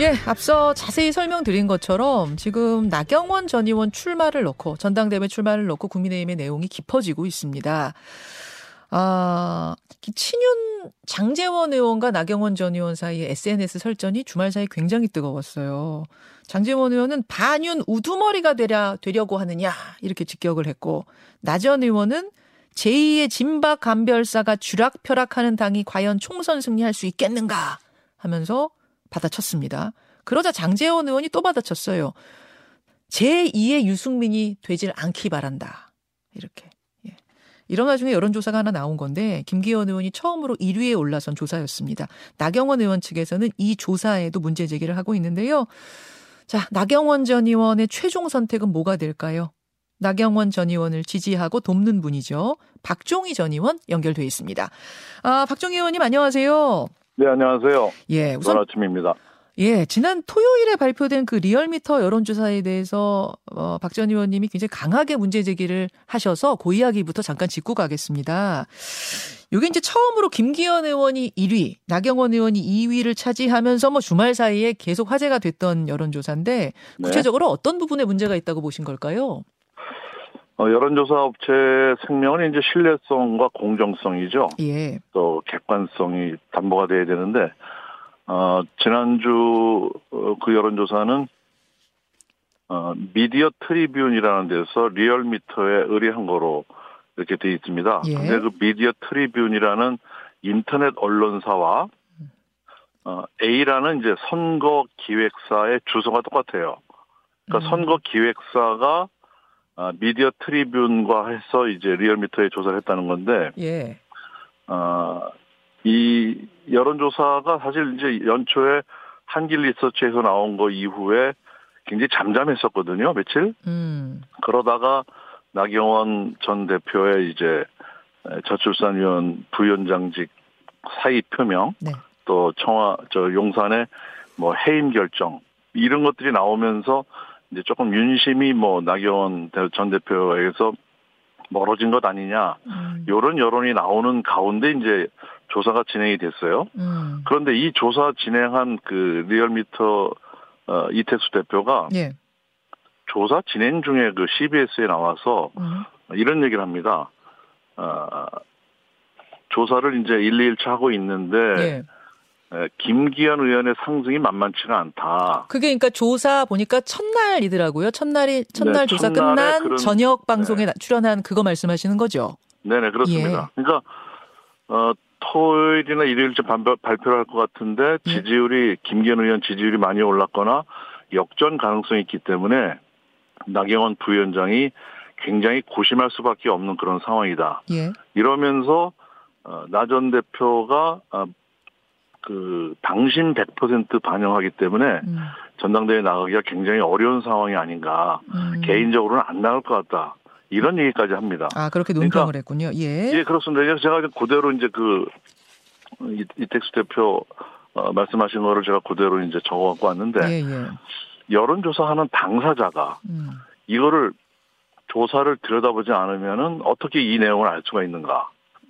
예, 앞서 자세히 설명드린 것처럼 지금 나경원 전 의원 출마를 놓고 전당대회 출마를 놓고 국민의힘의 내용이 깊어지고 있습니다. 아, 친윤 장재원 의원과 나경원 전 의원 사이의 SNS 설전이 주말 사이 굉장히 뜨거웠어요. 장재원 의원은 반윤 우두머리가 되려, 되려고 하느냐 이렇게 직격을 했고 나전 의원은 제2의 진박 감별사가 쥐락펴락하는 당이 과연 총선 승리할 수 있겠는가 하면서 받아쳤습니다. 그러자 장재원 의원이 또 받아쳤어요. 제2의 유승민이 되질 않기 바란다. 이렇게. 예. 이런 와중에 여론조사가 하나 나온 건데 김기현 의원이 처음으로 1위에 올라선 조사였습니다. 나경원 의원 측에서는 이 조사에도 문제 제기를 하고 있는데요. 자, 나경원 전 의원의 최종 선택은 뭐가 될까요? 나경원 전 의원을 지지하고 돕는 분이죠. 박종희 전 의원 연결돼 있습니다. 아, 박종희 의원님 안녕하세요. 네, 안녕하세요. 예, 우선 아침입니다. 예, 지난 토요일에 발표된 그 리얼미터 여론조사에 대해서 어, 박전 의원님이 굉장히 강하게 문제 제기를 하셔서 그 이야기부터 잠깐 짚고 가겠습니다. 이게 이제 처음으로 김기현 의원이 1위, 나경원 의원이 2위를 차지하면서 뭐 주말 사이에 계속 화제가 됐던 여론조사인데 네. 구체적으로 네. 어떤 부분에 문제가 있다고 보신 걸까요? 어, 여론조사 업체 생명은 이제 신뢰성과 공정성이죠. 예. 또 객관성이 담보가 돼야 되는데 어, 지난주 어, 그 여론조사는 어, 미디어 트리뷴이라는 데서 리얼미터에 의뢰한 거로 이렇게 돼 있습니다. 예. 근데 그 미디어 트리뷴이라는 인터넷 언론사와 어, A라는 이제 선거 기획사의 주소가 똑같아요. 그러니까 음. 선거 기획사가 아, 미디어 트리뷴과 해서 이제 리얼미터에 조사를 했다는 건데, 예. 어, 이 여론조사가 사실 이제 연초에 한길 리서치에서 나온 거 이후에 굉장히 잠잠했었거든요, 며칠. 음. 그러다가 나경원 전 대표의 이제 저출산위원 부위원장직 사의 표명, 네. 또 청와 저 용산의 뭐 해임 결정 이런 것들이 나오면서 이제 조금 윤심이 뭐 나경원 전 대표에게서 멀어진 것 아니냐 음. 이런 여론이 나오는 가운데 이제 조사가 진행이 됐어요. 음. 그런데 이 조사 진행한 그 리얼미터 어, 이태수 대표가 예. 조사 진행 중에 그 CBS에 나와서 음. 이런 얘기를 합니다. 어, 조사를 이제 1, 2일차 하고 있는데 예. 김기현 의원의 상승이 만만치가 않다. 그게 그러니까 조사 보니까 첫날이더라고요. 첫날이 첫날 네, 조사 끝난 그런, 저녁 방송에 네. 출연한 그거 말씀하시는 거죠? 네네 그렇습니다. 예. 그러니까 어, 토요일이나 일요일쯤 발표를 할 것 같은데 예. 지지율이 예. 김기현 의원 지지율이 많이 올랐거나 역전 가능성이 있기 때문에 나경원 부위원장이 굉장히 고심할 수밖에 없는 그런 상황이다. 예. 이러면서 어, 나전 대표가 어, 그 당신 100% 반영하기 때문에 음. 전당대회 나가기가 굉장히 어려운 상황이 아닌가. 음. 개인적으로는 안 나갈 것 같다. 이런 얘기까지 합니다. 아 그렇게 논평을 그러니까, 했군요. 예. 예 그렇습니다. 제가 그대로 이제 그 이택수 대표 어, 말씀하신 거를 제가 그대로 이제 적어갖고 왔는데 예, 예. 여론조사하는 당사자가 음. 이거를 조사를 들여다보지 않으면은 어떻게 이 내용을 알 수가 있는가?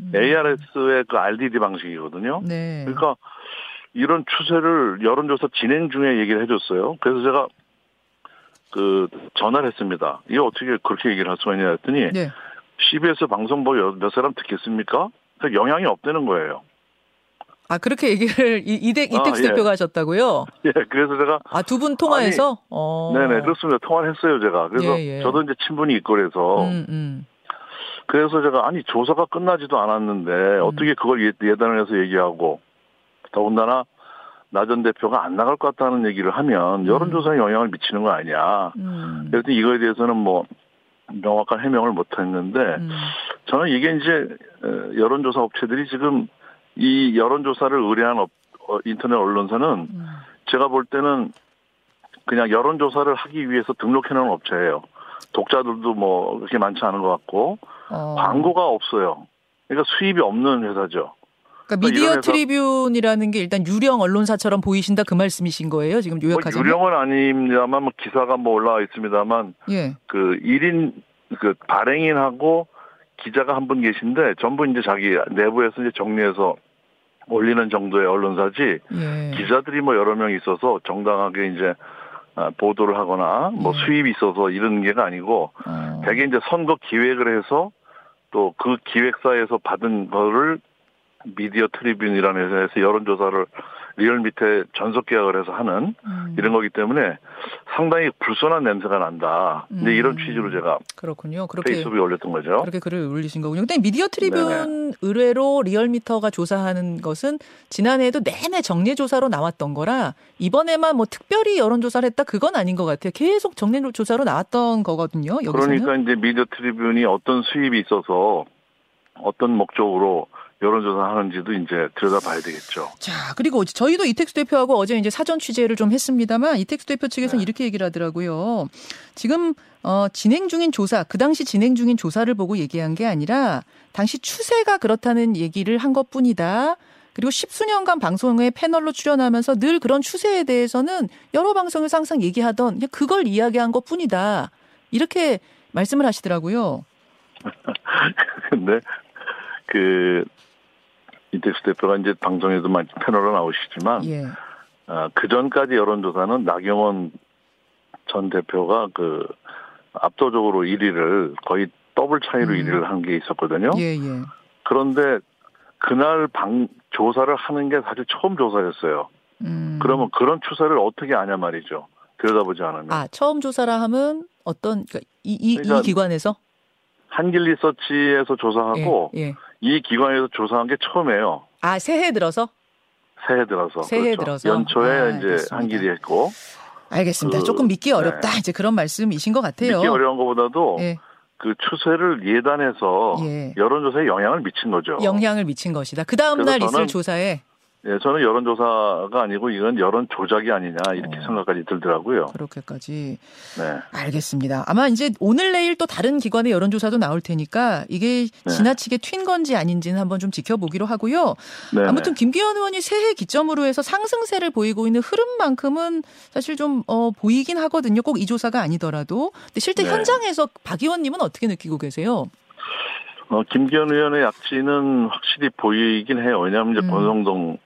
음. ARS의 그 RDD 방식이거든요. 네. 그러니까 이런 추세를 여론조사 진행 중에 얘기를 해줬어요. 그래서 제가 그 전화를 했습니다. 이게 어떻게 그렇게 얘기를 할 수가 있냐 했더니 네. CBS 방송 보고 몇 사람 듣겠습니까? 영향이 없다는 거예요. 아 그렇게 얘기를 이댁 이택 아, 예. 대표가 하셨다고요? 예, 그래서 제가 아 두 분 통화해서 아니, 어. 네네 그렇습니다. 통화를 했어요 제가. 그래서 예, 예. 저도 이제 친분이 있고 그래서 음, 음. 그래서 제가 아니 조사가 끝나지도 않았는데 음. 어떻게 그걸 예, 예단을 해서 얘기하고 더군다나 나전 대표가 안 나갈 것 같다는 얘기를 하면 음. 여론조사에 영향을 미치는 거 아니냐. 음. 그래서 이거에 대해서는 뭐 명확한 해명을 못 했는데 음. 저는 이게 이제 여론조사 업체들이 지금 이 여론조사를 의뢰한 업, 어, 인터넷 언론사는 음. 제가 볼 때는 그냥 여론조사를 하기 위해서 등록해 놓은 업체예요. 독자들도 뭐 그렇게 많지 않은 것 같고 어. 광고가 없어요. 그러니까 수입이 없는 회사죠. 그러니까 미디어 트리뷴이라는 게 일단 유령 언론사처럼 보이신다 그 말씀이신 거예요? 지금 뭐 요약하자면? 뭐 유령은 아닙니다만 뭐 기사가 뭐 올라와 있습니다만 예. 그 1인 그 발행인하고 기자가 한 분 계신데 전부 이제 자기 내부에서 이제 정리해서 올리는 정도의 언론사지 예. 기자들이 뭐 여러 명 있어서 정당하게 이제 아, 보도를 하거나 뭐 예. 수입이 있어서 이런 게가 아니고 어. 대개 이제 선거 기획을 해서 또 그 기획사에서 받은 거를 미디어 트리뷴이라는 회사에서 여론조사를 리얼미터에 전속 계약을 해서 하는 음. 이런 거기 때문에 상당히 불순한 냄새가 난다. 근데 음. 이런 취지로 제가 그렇군요. 그렇게 페이스북에 올렸던 거죠. 그렇게 글을 올리신 거군요. 근데 미디어 트리뷴 네네. 의뢰로 리얼미터가 조사하는 것은 지난해에도 내내 정례 조사로 나왔던 거라 이번에만 뭐 특별히 여론 조사를 했다 그건 아닌 것 같아요. 계속 정례 조사로 나왔던 거거든요. 여기서는. 그러니까 이제 미디어 트리뷴이 어떤 수입이 있어서 어떤 목적으로 여론조사 하는지도 이제 들여다봐야 되겠죠. 자, 그리고 저희도 이택수 대표하고 어제 이제 사전 취재를 좀 했습니다만 이택수 대표 측에서는 네. 이렇게 얘기를 하더라고요. 지금 어, 진행 중인 조사, 그 당시 진행 중인 조사를 보고 얘기한 게 아니라 당시 추세가 그렇다는 얘기를 한 것 뿐이다. 그리고 십수년간 방송에 패널로 출연하면서 늘 그런 추세에 대해서는 여러 방송에서 항상 얘기하던 그냥 그걸 이야기한 것 뿐이다. 이렇게 말씀을 하시더라고요. 근데 그 이택수 대표가 이제 방송에도 많이 패널로 나오시지만 예. 어, 그 전까지 여론조사는 나경원 전 대표가 그 압도적으로 1위를 거의 더블 차이로 음. 1위를 한 게 있었거든요. 예, 예. 그런데 그날 방 조사를 하는 게 사실 처음 조사였어요. 음. 그러면 그런 추세를 어떻게 아냐 말이죠. 들여다보지 않으면. 아 처음 조사라 하면 어떤 그러니까 이, 이, 그러니까 이 기관에서 한길 리서치에서 조사하고 예, 예. 이 기관에서 조사한 게 처음이에요. 아 새해 들어서? 새해 들어서. 새해 그렇죠. 들어서. 연초에 아, 이제 알겠습니다. 한길이 했고. 알겠습니다. 그, 조금 믿기 어렵다. 네. 이제 그런 말씀이신 것 같아요. 믿기 어려운 것보다도 예. 그 추세를 예단해서 예. 여론조사에 영향을 미친 거죠. 영향을 미친 것이다. 그 다음 날 있을 조사에 예, 저는 여론조사가 아니고 이건 여론 조작이 아니냐 이렇게 어. 생각까지 들더라고요. 그렇게까지. 네. 알겠습니다. 아마 이제 오늘 내일 또 다른 기관의 여론조사도 나올 테니까 이게 네. 지나치게 튄 건지 아닌지는 한번 좀 지켜보기로 하고요. 네 아무튼 김기현 의원이 새해 기점으로 해서 상승세를 보이고 있는 흐름만큼은 사실 좀 어, 보이긴 하거든요. 꼭 이 조사가 아니더라도. 근데 실제 네. 현장에서 박 의원님은 어떻게 느끼고 계세요? 어, 김기현 의원의 약진은 확실히 보이긴 해요. 왜냐하면 이제 음. 권성동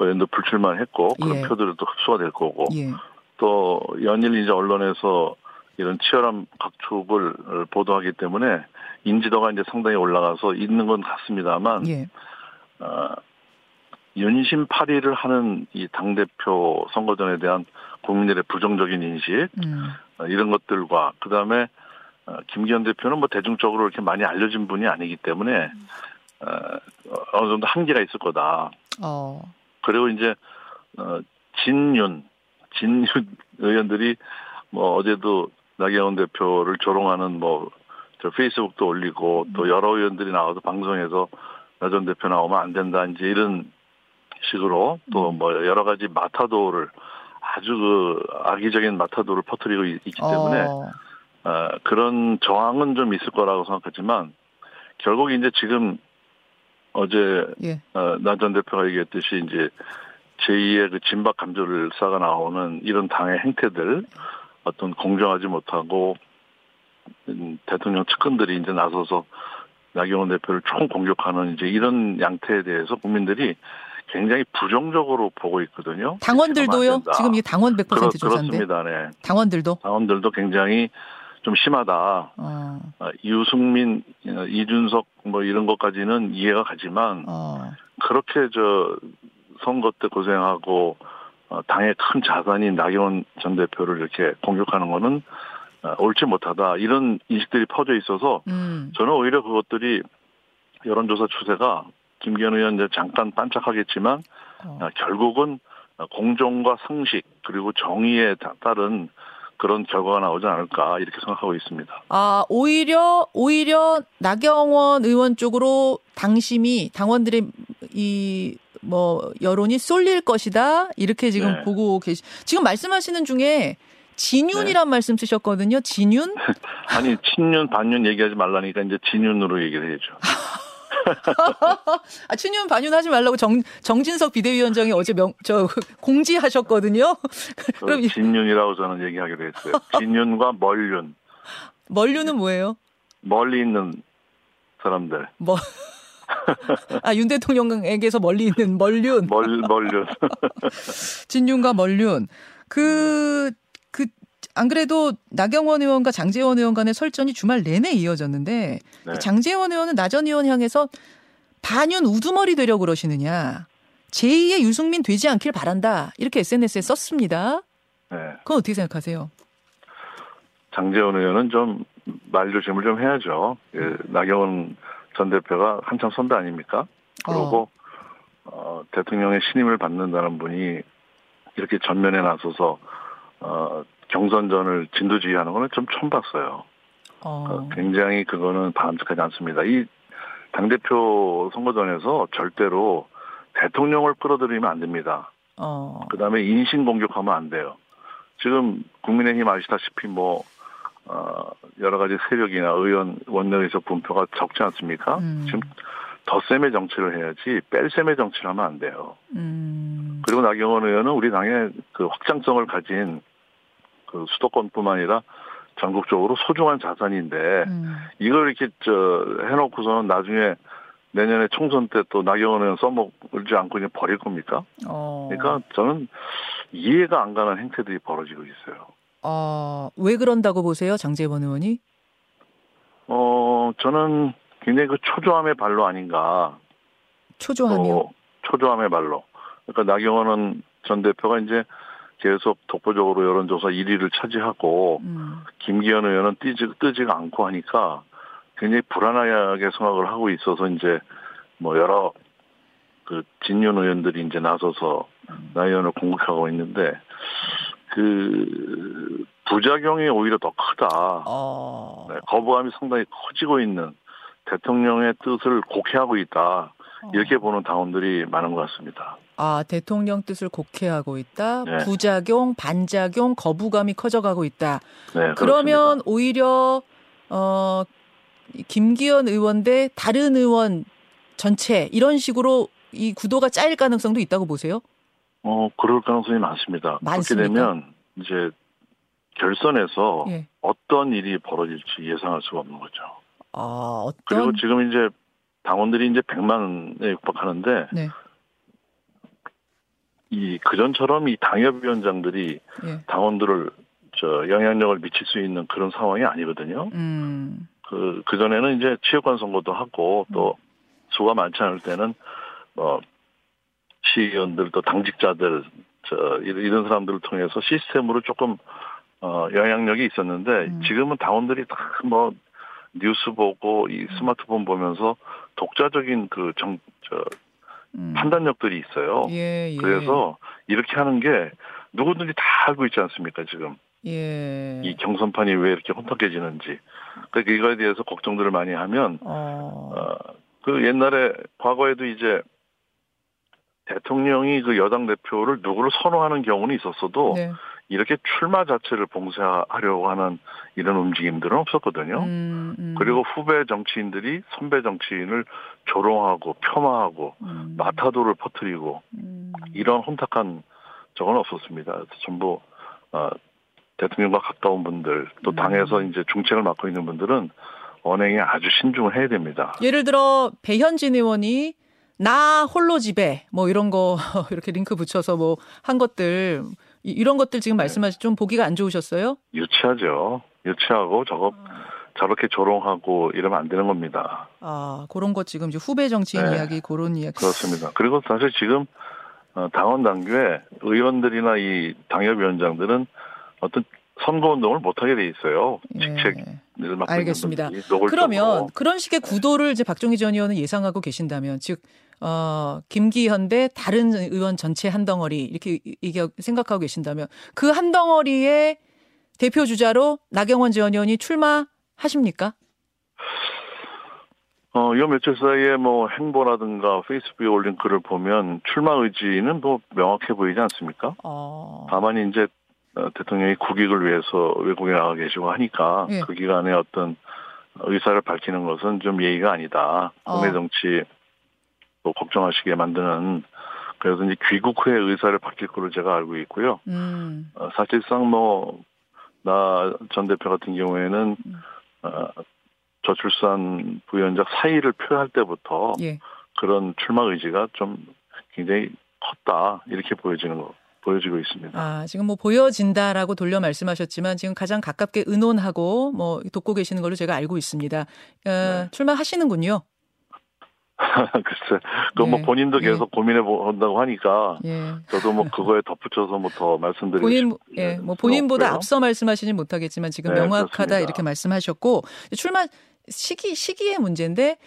의원도 불출마를 했고 그런 예. 표들도 흡수가 될 거고 예. 또 연일 이제 언론에서 이런 치열한 각축을 보도하기 때문에 인지도가 이제 상당히 올라가서 있는 건 같습니다만 예. 어, 윤심파리를 하는 이 당대표 선거전에 대한 국민들의 부정적인 인식 음. 어, 이런 것들과 그다음에 어, 김기현 대표는 뭐 대중적으로 이렇게 많이 알려진 분이 아니기 때문에 어, 어느 정도 한계가 있을 거다. 어. 그리고 이제 어 진윤 진윤 의원들이 뭐 어제도 나경원 대표를 조롱하는 뭐저 페이스북도 올리고 또 여러 의원들이 나와서 방송에서 나 전 대표 나오면 안 된다 이제 이런 식으로 또 뭐 여러 가지 마타도를 아주 그 악의적인 마타도를 퍼뜨리고 있 기 때문에 어. 어, 그런 저항은 좀 있을 거라고 생각하지만 결국 이제 지금 어제 예. 어, 나전 대표가 얘기했듯이 이제 제2의 그 진박 감조를 쌓아 나오는 이런 당의 행태들 어떤 공정하지 못하고 음, 대통령 측근들이 이제 나서서 나경원 대표를 총 공격하는 이제 이런 양태에 대해서 국민들이 굉장히 부정적으로 보고 있거든요. 당원들도요? 지금 이게 당원 100% 그렇, 조사인데. 그렇습니다. 네. 당원들도? 당원들도 굉장히 좀 심하다. 어. 어. 유승민, 어, 이준석 뭐 이런 것까지는 이해가 가지만 어. 그렇게 저 선거 때 고생하고 어, 당의 큰 자산인 나경원 전 대표를 이렇게 공격하는 거는 어, 옳지 못하다 이런 인식들이 퍼져 있어서 음. 저는 오히려 그것들이 여론조사 추세가 김기현 의원 이제 잠깐 반짝하겠지만 어. 결국은 공정과 상식 그리고 정의에 따른 그런 결과가 나오지 않을까 이렇게 생각하고 있습니다. 아 오히려 오히려 나경원 의원 쪽으로 당심이 당원들의 이 뭐 여론이 쏠릴 것이다 이렇게 지금 네. 보고 계시. 지금 말씀하시는 중에 진윤이란 네. 말씀 쓰셨거든요. 진윤? 아니 친윤 반윤 얘기하지 말라니까 이제 진윤으로 얘기를 해죠 아, 친윤 반윤 하지 말라고 정, 정진석 비대위원장이 어제 명, 저, 공지하셨거든요. 그럼. 진윤이라고 저는 얘기하기로 했어요. 진윤과 멀윤. 멀윤은 뭐예요? 멀리 있는 사람들. 뭐. 아, 윤 대통령에게서 멀리 있는 멀륜. 멀, 멀륜. 진윤과 멀륜. 그, 그, 안 그래도 나경원 의원과 장재원 의원 간의 설전이 주말 내내 이어졌는데, 네. 장재원 의원은 나 전 의원 향해서 반윤 우두머리 되려고 그러시느냐. 제2의 유승민 되지 않길 바란다. 이렇게 SNS에 썼습니다. 네. 그건 어떻게 생각하세요? 장재원 의원은 좀 말조심을 좀 해야죠. 예, 나경원 전 대표가 한참 선대 아닙니까? 그리고 어. 어, 대통령의 신임을 받는다는 분이 이렇게 전면에 나서서 어, 경선전을 진두지휘하는 거는 좀 처음 봤어요. 어. 어 굉장히 그거는 바람직하지 않습니다. 이 당대표 선거전에서 절대로 대통령을 끌어들이면 안 됩니다. 어. 그 다음에 인신 공격하면 안 돼요. 지금 국민의힘 아시다시피 뭐, 어, 여러 가지 세력이나 의원, 원내에서 분표가 적지 않습니까? 음. 지금 덧셈의 정치를 해야지 뺄셈의 정치를 하면 안 돼요. 음. 그리고 나경원 의원은 우리 당의 그 확장성을 가진 그 수도권뿐만 아니라 전국적으로 소중한 자산인데 음. 이걸 이렇게 저 해놓고서는 나중에 내년에 총선 때 또 나경원 의원 써먹지 않고 그냥 버릴 겁니까? 어. 그러니까 저는 이해가 안 가는 행태들이 벌어지고 있어요. 어, 왜 그런다고 보세요, 장재원 의원이? 어, 저는 굉장히 그 초조함의 발로 아닌가. 초조함이요? 어, 초조함의 발로. 그러니까 나경원은 전 대표가 이제 계속 독보적으로 여론조사 1위를 차지하고 음. 김기현 의원은 뛰지, 뜨지가 않고 하니까 굉장히 불안하게 생각을 하고 있어서 이제 뭐 여러 그 진윤 의원들이 이제 나서서 음. 나 의원을 공격하고 있는데 그 부작용이 오히려 더 크다. 어. 네, 거부감이 상당히 커지고 있는 대통령의 뜻을 곡해하고 있다. 이렇게 어. 보는 당원들이 많은 것 같습니다. 아, 대통령 뜻을 곡해하고 있다. 네. 부작용, 반작용, 거부감이 커져가고 있다. 네, 그러면 그렇습니다. 오히려 어 김기현 의원 대 다른 의원 전체 이런 식으로 이 구도가 짜일 가능성도 있다고 보세요? 어, 그럴 가능성이 많습니다. 많습니까? 그렇게 되면 이제 결선에서 예. 어떤 일이 벌어질지 예상할 수가 없는 거죠. 아, 어떤... 그리고 지금 이제 당원들이 이제 100만에 육박하는데 네. 이 그전처럼 이 당협위원장들이 예. 당원들을 저 영향력을 미칠 수 있는 그런 상황이 아니거든요. 음. 그 그전에는 이제 취업관 선거도 하고 또 음. 수가 많지 않을 때는 뭐 시의원들 또 당직자들 저 이런 사람들을 통해서 시스템으로 조금 어 영향력이 있었는데 음. 지금은 당원들이 다 뭐 뉴스 보고 이 음. 스마트폰 보면서 독자적인 그 정 저 음. 판단력들이 있어요. 예, 예. 그래서 이렇게 하는 게 누구든지 다 알고 있지 않습니까 지금. 예. 이 경선판이 왜 이렇게 혼탁해지는지. 그러니까 이거에 대해서 걱정들을 많이 하면 어. 어, 그 옛날에 과거에도 이제 대통령이 그 여당 대표를 누구를 선호하는 경우는 있었어도 네. 이렇게 출마 자체를 봉쇄하려고 하는 이런 움직임들은 없었거든요. 음, 음. 그리고 후배 정치인들이 선배 정치인을 조롱하고 폄하하고 음. 마타도를 퍼뜨리고 음. 이런 혼탁한 적은 없었습니다. 전부 어, 대통령과 가까운 분들 또 음. 당에서 이제 중책을 맡고 있는 분들은 언행에 아주 신중을 해야 됩니다. 예를 들어 배현진 의원이 나 홀로 집에 뭐 이런 거 이렇게 링크 붙여서 뭐 한 것들 이런 것들 지금 네. 말씀하신 좀 보기가 안 좋으셨어요? 유치하죠. 유치하고 저거 저렇게 조롱하고 이러면 안 되는 겁니다. 아 그런 것 지금 이제 후배 정치인 네. 이야기 그런 이야기 그렇습니다. 그리고 사실 지금 어, 당원 당규에 의원들이나 이 당협위원장들은 어떤 선거 운동을 못하게 돼 있어요. 직책 예. 알겠습니다. 그러면 그런 식의 구도를 이제 박종희 전 의원은 예상하고 계신다면 즉 어, 김기현 대 다른 의원 전체 한 덩어리 이렇게 이게 생각하고 계신다면 그 한 덩어리의 대표 주자로 나경원 전 의원이 출마하십니까? 어, 요 며칠 사이에 뭐 행보라든가 페이스북에 올린 글을 보면 출마 의지는 뭐 명확해 보이지 않습니까? 어... 다만 이제 어, 대통령이 국익을 위해서 외국에 나가 계시고 하니까 예. 그 기간에 어떤 의사를 밝히는 것은 좀 예의가 아니다. 국내 어. 정치 또 걱정하시게 만드는 그래서 이제 귀국 후에 의사를 밝힐 거로 제가 알고 있고요. 음. 어, 사실상 뭐 나 전 대표 같은 경우에는 음. 어, 저출산 부위원장 사의를 표할 때부터 예. 그런 출마 의지가 좀 굉장히 컸다 이렇게 보여지는 거 보여지고 있습니다. 아, 지금 뭐 보여진다라고 돌려 말씀하셨지만 지금 가장 가깝게 의논하고 뭐 돕고 계시는 걸로 제가 알고 있습니다. 어, 네. 출마하시는군요. 글쎄, 그뭐 예, 본인도 예. 계속 고민해 본다고 하니까 예. 저도 뭐 그거에 덧붙여서 뭐 더 말씀드리고 본인, 예, 뭐 본인보다 없고요. 앞서 말씀하시진 못하겠지만 지금 네, 명확하다 그렇습니다. 이렇게 말씀하셨고 출마 시기 시기의 문제인데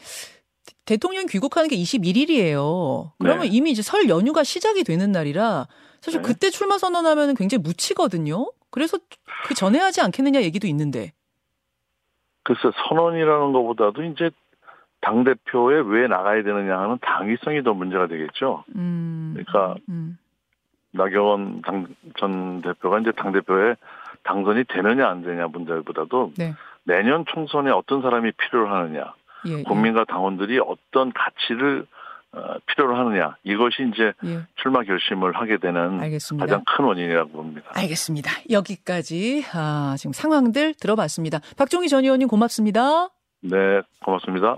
대통령 귀국하는 게 21일이에요. 그러면 네. 이미 이제 설 연휴가 시작이 되는 날이라 사실 네. 그때 출마 선언하면 굉장히 묻히거든요. 그래서 그 전에 하지 않겠느냐 얘기도 있는데. 글쎄 선언이라는 것보다도 이제 당 대표에 왜 나가야 되느냐 하는 당위성이 더 문제가 되겠죠. 음, 그러니까 음. 나경원 당, 전 대표가 이제 당 대표에 당선이 되느냐 안 되느냐 문제보다도 네. 내년 총선에 어떤 사람이 필요로 하느냐, 예, 예. 국민과 당원들이 어떤 가치를 어, 필요로 하느냐 이것이 이제 예. 출마 결심을 하게 되는 알겠습니다. 가장 큰 원인이라고 봅니다. 알겠습니다. 여기까지 아, 지금 상황들 들어봤습니다. 박종희 전 의원님 고맙습니다. 네, 고맙습니다.